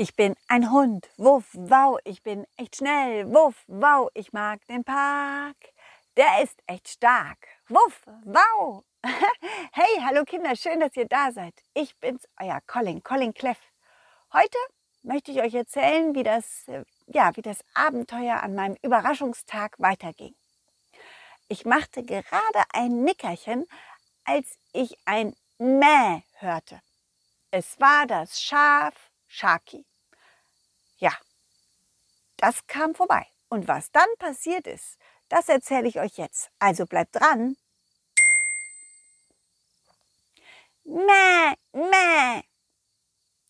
Ich bin ein Hund, wuff, wow, ich bin echt schnell, wuff, wow, ich mag den Park. Der ist echt stark, wuff, wow. Hey, hallo Kinder, schön, dass ihr da seid. Ich bin's, euer Colin, Colin Cleff. Heute möchte ich euch erzählen, wie das, äh, ja, wie das Abenteuer an meinem Überraschungstag weiterging. Ich machte gerade ein Nickerchen, als ich ein Mäh hörte. Es war das Schaf Shaki. Ja, das kam vorbei. Und was dann passiert ist, das erzähle ich euch jetzt. Also bleibt dran. Mäh, mäh.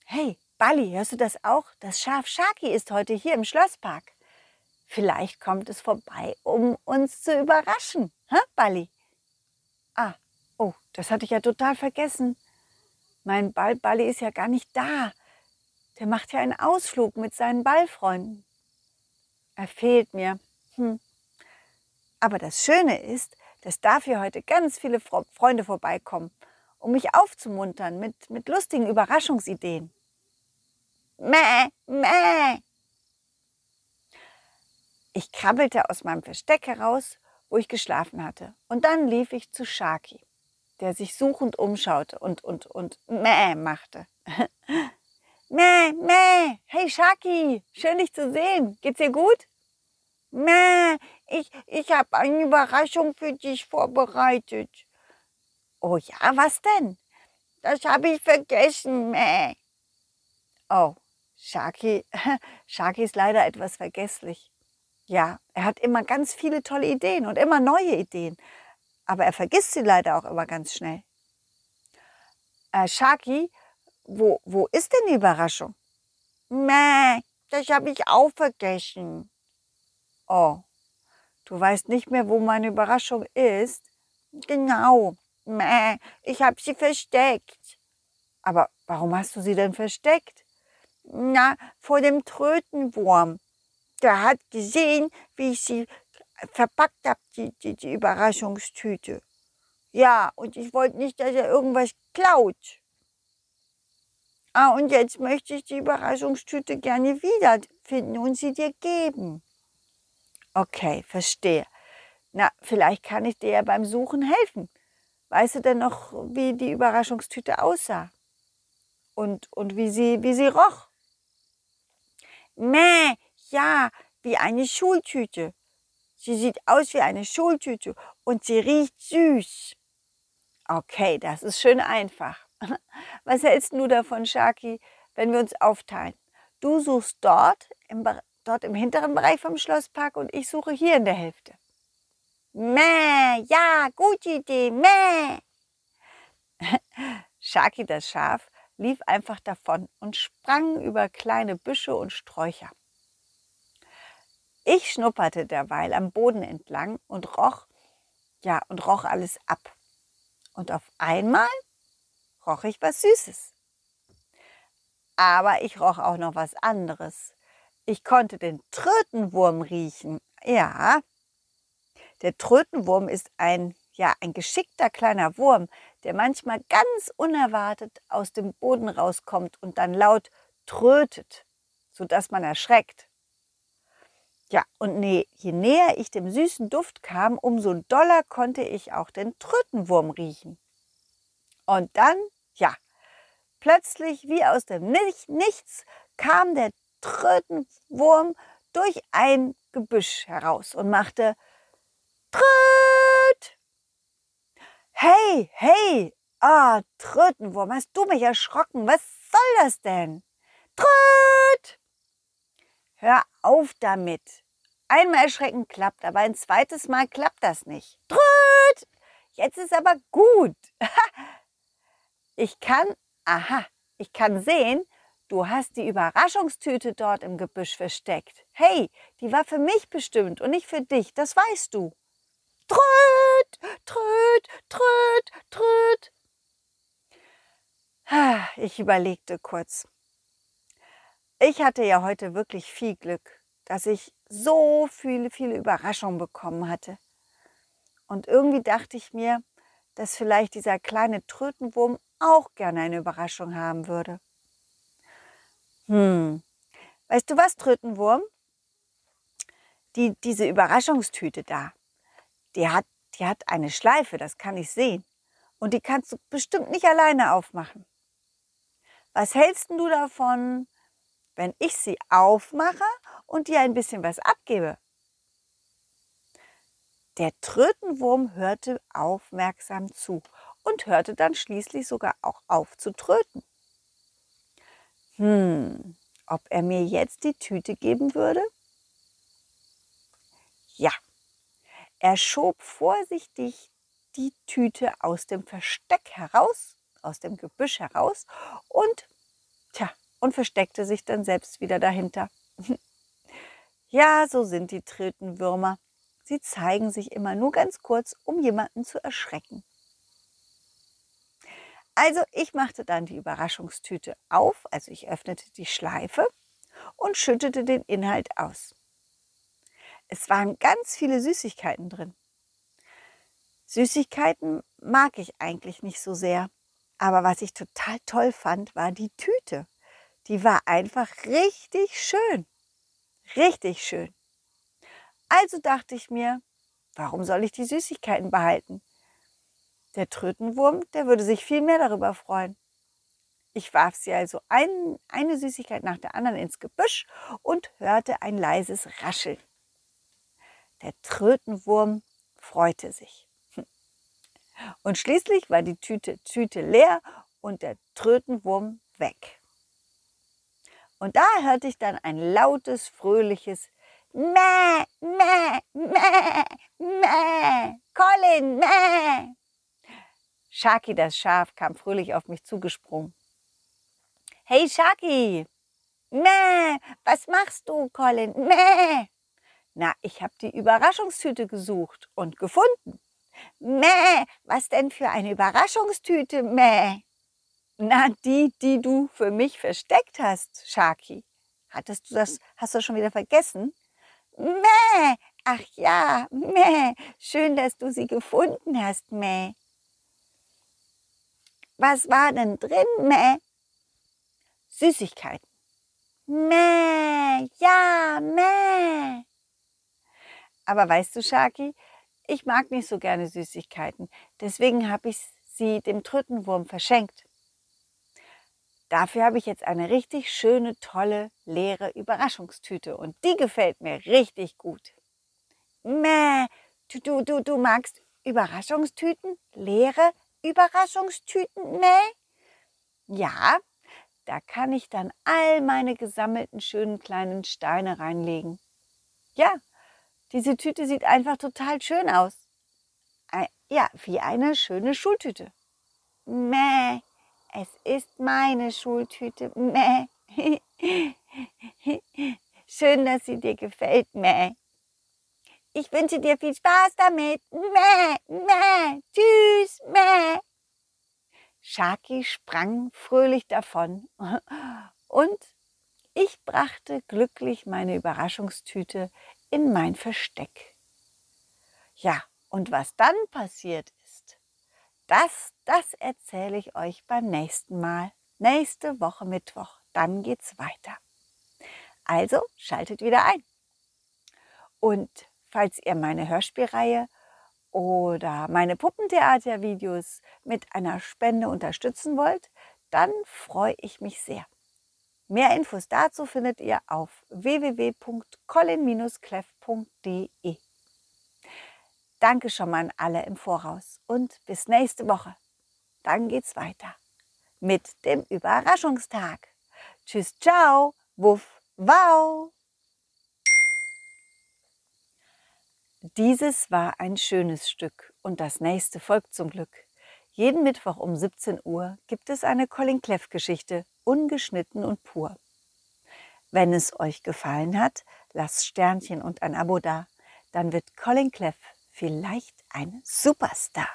Hey, Bali, hörst du das auch? Das Schaf Shaki ist heute hier im Schlosspark. Vielleicht kommt es vorbei, um uns zu überraschen. Hä, Bali? Ah, oh, das hatte ich ja total vergessen. Mein Ball Balli ist ja gar nicht da. Der macht ja einen Ausflug mit seinen Ballfreunden. Er fehlt mir. Hm. Aber das Schöne ist, dass dafür heute ganz viele Freunde vorbeikommen, um mich aufzumuntern mit, mit lustigen Überraschungsideen. Mäh, mäh. Ich krabbelte aus meinem Versteck heraus, wo ich geschlafen hatte, und dann lief ich zu Shaki der sich suchend umschaute und, und, und mäh machte. mäh, mäh, hey Shaki, schön dich zu sehen. Geht's dir gut? Mäh, ich, ich habe eine Überraschung für dich vorbereitet. Oh ja, was denn? Das habe ich vergessen, mäh. Oh, Shaki, Shaki ist leider etwas vergesslich. Ja, er hat immer ganz viele tolle Ideen und immer neue Ideen. Aber er vergisst sie leider auch immer ganz schnell. Äh, Shaki, wo, wo ist denn die Überraschung? Mäh, das habe ich auch vergessen. Oh, du weißt nicht mehr, wo meine Überraschung ist? Genau. Mäh, ich habe sie versteckt. Aber warum hast du sie denn versteckt? Na, vor dem Trötenwurm. Der hat gesehen, wie ich sie verpackt habe, die, die, die Überraschungstüte. Ja, und ich wollte nicht, dass er irgendwas klaut. Ah, und jetzt möchte ich die Überraschungstüte gerne wiederfinden und sie dir geben. Okay, verstehe. Na, vielleicht kann ich dir ja beim Suchen helfen. Weißt du denn noch, wie die Überraschungstüte aussah? Und, und wie, sie, wie sie roch? Mäh, ja, wie eine Schultüte. Sie sieht aus wie eine Schultüte und sie riecht süß. Okay, das ist schön einfach. Was hältst du davon, Shaki, wenn wir uns aufteilen? Du suchst dort im, dort im hinteren Bereich vom Schlosspark und ich suche hier in der Hälfte. Mäh, ja, gute Idee, mäh. Shaki, das Schaf, lief einfach davon und sprang über kleine Büsche und Sträucher. Ich schnupperte derweil am Boden entlang und roch, ja, und roch alles ab. Und auf einmal roch ich was Süßes. Aber ich roch auch noch was anderes. Ich konnte den Trötenwurm riechen. Ja, der Trötenwurm ist ein, ja, ein geschickter kleiner Wurm, der manchmal ganz unerwartet aus dem Boden rauskommt und dann laut trötet, sodass man erschreckt. Ja, und nee, je näher ich dem süßen Duft kam, umso doller konnte ich auch den Trötenwurm riechen. Und dann, ja, plötzlich wie aus dem Nichts kam der Trötenwurm durch ein Gebüsch heraus und machte Tröt! Hey, hey, ah, Trötenwurm, hast du mich erschrocken? Was soll das denn? Tröt! Hör auf damit. Einmal erschrecken klappt, aber ein zweites Mal klappt das nicht. Tröd! Jetzt ist aber gut. ich kann, aha, ich kann sehen, du hast die Überraschungstüte dort im Gebüsch versteckt. Hey, die war für mich bestimmt und nicht für dich, das weißt du. Tröd, tröd, tröd, tröd. Ich überlegte kurz. Ich hatte ja heute wirklich viel Glück, dass ich so viele, viele Überraschungen bekommen hatte. Und irgendwie dachte ich mir, dass vielleicht dieser kleine Trötenwurm auch gerne eine Überraschung haben würde. Hm, weißt du was, Trötenwurm? Die, diese Überraschungstüte da, die hat, die hat eine Schleife, das kann ich sehen. Und die kannst du bestimmt nicht alleine aufmachen. Was hältst du davon, wenn ich sie aufmache und dir ein bisschen was abgebe? Der Trötenwurm hörte aufmerksam zu und hörte dann schließlich sogar auch auf zu tröten. Hm, ob er mir jetzt die Tüte geben würde? Ja, er schob vorsichtig die Tüte aus dem Versteck heraus, aus dem Gebüsch heraus und, tja, und versteckte sich dann selbst wieder dahinter. ja, so sind die Trötenwürmer. Sie zeigen sich immer nur ganz kurz, um jemanden zu erschrecken. Also ich machte dann die Überraschungstüte auf, also ich öffnete die Schleife und schüttete den Inhalt aus. Es waren ganz viele Süßigkeiten drin. Süßigkeiten mag ich eigentlich nicht so sehr, aber was ich total toll fand, war die Tüte. Die war einfach richtig schön. Richtig schön. Also dachte ich mir, warum soll ich die Süßigkeiten behalten? Der Trötenwurm, der würde sich viel mehr darüber freuen. Ich warf sie also ein, eine Süßigkeit nach der anderen ins Gebüsch und hörte ein leises Rascheln. Der Trötenwurm freute sich. Und schließlich war die Tüte, Tüte leer und der Trötenwurm weg. Und da hörte ich dann ein lautes, fröhliches Mäh, mäh, mäh, mäh. Colin, mäh. Shaki, das Schaf, kam fröhlich auf mich zugesprungen. Hey Shaki, mäh, was machst du, Colin? Mäh. Na, ich habe die Überraschungstüte gesucht und gefunden. Mäh, was denn für eine Überraschungstüte, mäh? Na, die, die du für mich versteckt hast, Shaki. Hattest du das, hast du das schon wieder vergessen? Mäh, ach ja, mäh, schön, dass du sie gefunden hast, mäh. Was war denn drin, mäh? Süßigkeiten. Mäh, ja, mäh. Aber weißt du, Shaki, ich mag nicht so gerne Süßigkeiten. Deswegen habe ich sie dem Trötenwurm verschenkt. Dafür habe ich jetzt eine richtig schöne, tolle, leere Überraschungstüte und die gefällt mir richtig gut. Mäh, du, du, du, du magst Überraschungstüten? Leere Überraschungstüten? Mäh? Ja, da kann ich dann all meine gesammelten schönen kleinen Steine reinlegen. Ja, diese Tüte sieht einfach total schön aus. Ja, wie eine schöne Schultüte. Mäh. Es ist meine Schultüte. Mäh. Schön, dass sie dir gefällt. Mäh. Ich wünsche dir viel Spaß damit. Mäh, mäh, tschüss, mäh. Shaki sprang fröhlich davon und ich brachte glücklich meine Überraschungstüte in mein Versteck. Ja, und was dann passiert das, das erzähle ich euch beim nächsten Mal. Nächste Woche Mittwoch. Dann geht's weiter. Also schaltet wieder ein. Und falls ihr meine Hörspielreihe oder meine Puppentheatervideos mit einer Spende unterstützen wollt, dann freue ich mich sehr. Mehr Infos dazu findet ihr auf www.colin-cleff.de. Danke schon mal an alle im Voraus und bis nächste Woche. Dann geht's weiter mit dem Überraschungstag. Tschüss, ciao, wuff, wow. Dieses war ein schönes Stück und das nächste folgt zum Glück. Jeden Mittwoch um 17 Uhr gibt es eine Colin Cleff Geschichte, ungeschnitten und pur. Wenn es euch gefallen hat, lasst Sternchen und ein Abo da, dann wird Colin Cleff vielleicht ein Superstar.